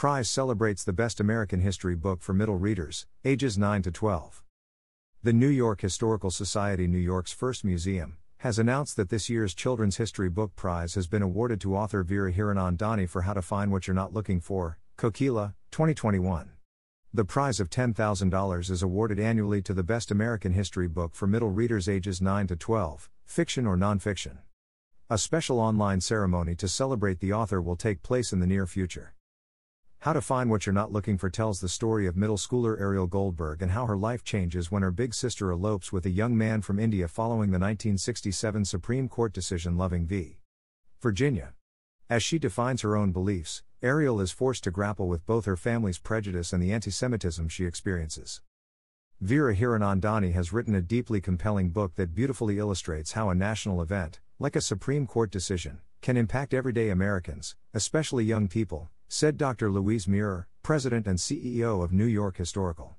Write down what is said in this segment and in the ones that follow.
Prize celebrates the best American history book for middle readers, ages 9 to 12. The New York Historical Society, New York's first museum, has announced that this year's Children's History Book Prize has been awarded to author Veera Hiranandani for How to Find What You're Not Looking For, Kokila, 2021. The prize of $10,000 is awarded annually to the best American history book for middle readers ages 9 to 12, fiction or nonfiction. A special online ceremony to celebrate the author will take place in the near future. How to Find What You're Not Looking For tells the story of middle schooler Ariel Goldberg and how her life changes when her big sister elopes with a young man from India following the 1967 Supreme Court decision Loving v. Virginia. As she defines her own beliefs, Ariel is forced to grapple with both her family's prejudice and the anti Semitism she experiences. Veera Hiranandani has written a deeply compelling book that beautifully illustrates how a national event, like a Supreme Court decision, can impact everyday Americans, especially young people, said Dr. Louise Mirrer, President and CEO of New York Historical.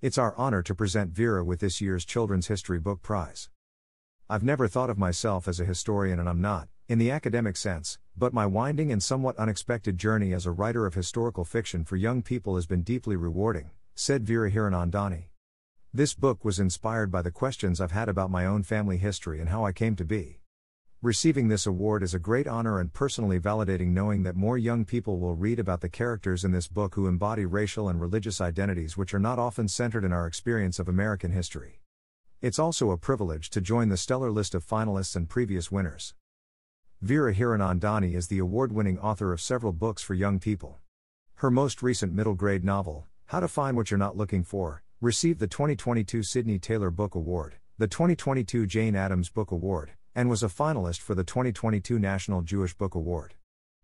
It's our honor to present Veera with this year's Children's History Book Prize. I've never thought of myself as a historian and I'm not, in the academic sense, but my winding and somewhat unexpected journey as a writer of historical fiction for young people has been deeply rewarding, said Veera Hiranandani. This book was inspired by the questions I've had about my own family history and how I came to be. Receiving this award is a great honor and personally validating knowing that more young people will read about the characters in this book who embody racial and religious identities which are not often centered in our experience of American history. It's also a privilege to join the stellar list of finalists and previous winners. Veera Hiranandani is the award winning author of several books for young people. Her most recent middle grade novel, How to Find What You're Not Looking For, received the 2022 Sydney Taylor Book Award, the 2022 Jane Addams Book Award, and was a finalist for the 2022 National Jewish Book Award.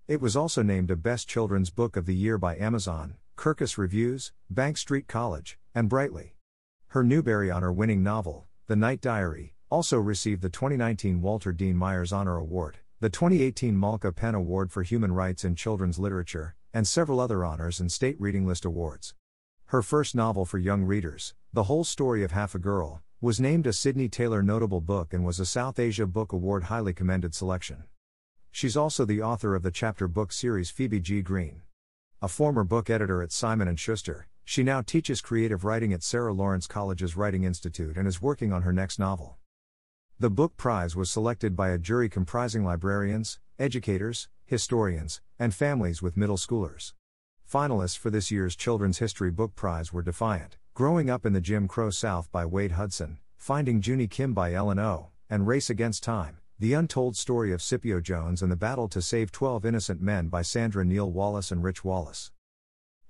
It was also named a Best Children's Book of the Year by Amazon, Kirkus Reviews, Bank Street College, and Brightly. Her Newbery Honor winning novel, The Night Diary, also received the 2019 Walter Dean Myers Honor Award the 2018 Malka Penn Award for Human Rights in Children's Literature, and several other honors and state reading list awards. Her first novel for young readers, The Whole Story of Half a Girl, was named a Sydney Taylor Notable Book and was a South Asia Book Award highly commended selection. She's also the author of the chapter book series Phoebe G. Green. A former book editor at Simon & Schuster, she now teaches creative writing at Sarah Lawrence College's Writing Institute and is working on her next novel. The book prize was selected by a jury comprising librarians, educators, historians, and families with middle schoolers. Finalists for this year's Children's History Book Prize were Defiant, Growing Up in the Jim Crow South by Wade Hudson, Finding Junie Kim by Ellen O., and Race Against Time, The Untold Story of Scipio Jones and the Battle to Save 12 Innocent Men by Sandra Neal Wallace and Rich Wallace.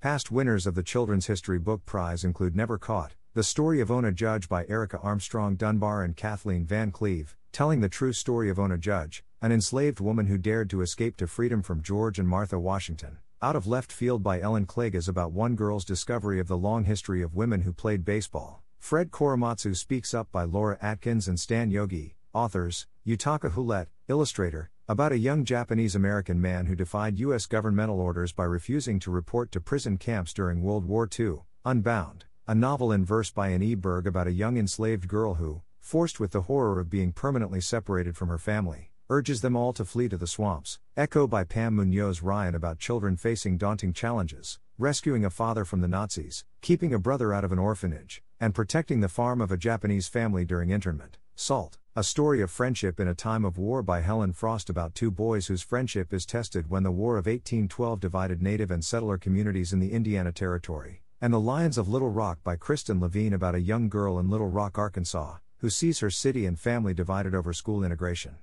Past winners of the Children's History Book Prize include Never Caught, the Story of Ona Judge by Erica Armstrong Dunbar and Kathleen Van Cleve, telling the true story of Ona Judge, an enslaved woman who dared to escape to freedom from George and Martha Washington. Out of Left Field by Ellen Clegg is about one girl's discovery of the long history of women who played baseball. Fred Korematsu Speaks Up by Laura Atkins and Stan Yogi, authors, Yutaka Houlette, illustrator, about a young Japanese American man who defied U.S. governmental orders by refusing to report to prison camps during World War II, Unbound a novel in verse by Annie Berg about a young enslaved girl who, forced with the horror of being permanently separated from her family, urges them all to flee to the swamps. Echo by Pam Munoz Ryan about children facing daunting challenges, rescuing a father from the Nazis, keeping a brother out of an orphanage, and protecting the farm of a Japanese family during internment. Salt, a story of friendship in a time of war by Helen Frost about two boys whose friendship is tested when the War of 1812 divided native and settler communities in the Indiana Territory and The Lions of Little Rock by Kristin Levine about a young girl in Little Rock, Arkansas, who sees her city and family divided over school integration.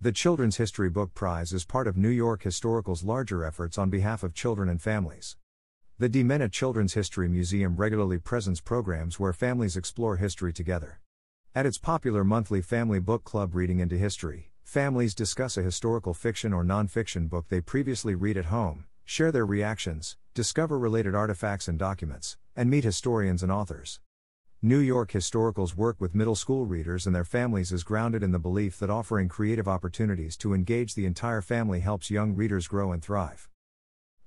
The Children's History Book Prize is part of New York Historical's larger efforts on behalf of children and families. The DiMenna Children's History Museum regularly presents programs where families explore history together. At its popular monthly family book club Reading into History, families discuss a historical fiction or nonfiction book they previously read at home, share their reactions, discover related artifacts and documents, and meet historians and authors. New York Historical's work with middle school readers and their families is grounded in the belief that offering creative opportunities to engage the entire family helps young readers grow and thrive.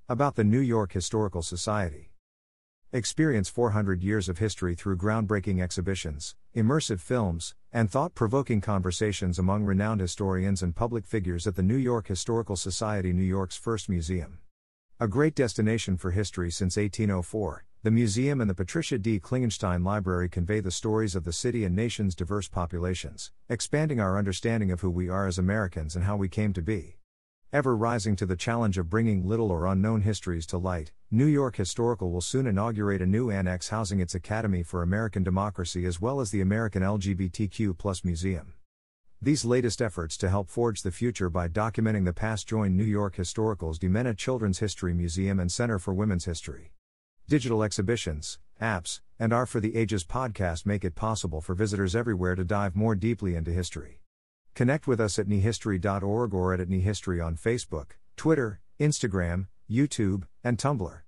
About the New York Historical Society Experience 400 years of history through groundbreaking exhibitions, immersive films, and thought provoking conversations among renowned historians and public figures at the New York Historical Society, New York's first museum. A great destination for history since 1804, the museum and the Patricia D. Klingenstein Library convey the stories of the city and nation's diverse populations, expanding our understanding of who we are as Americans and how we came to be. Ever rising to the challenge of bringing little or unknown histories to light, New York Historical will soon inaugurate a new annex housing its Academy for American Democracy as well as the American LGBTQ Museum. These latest efforts to help forge the future by documenting the past join New York Historical's DiMenna Children's History Museum and Center for Women's History. Digital exhibitions, apps, and our For the Ages podcast make it possible for visitors everywhere to dive more deeply into history. Connect with us at nyhistory.org or at, at nyhistory on Facebook, Twitter, Instagram, YouTube, and Tumblr.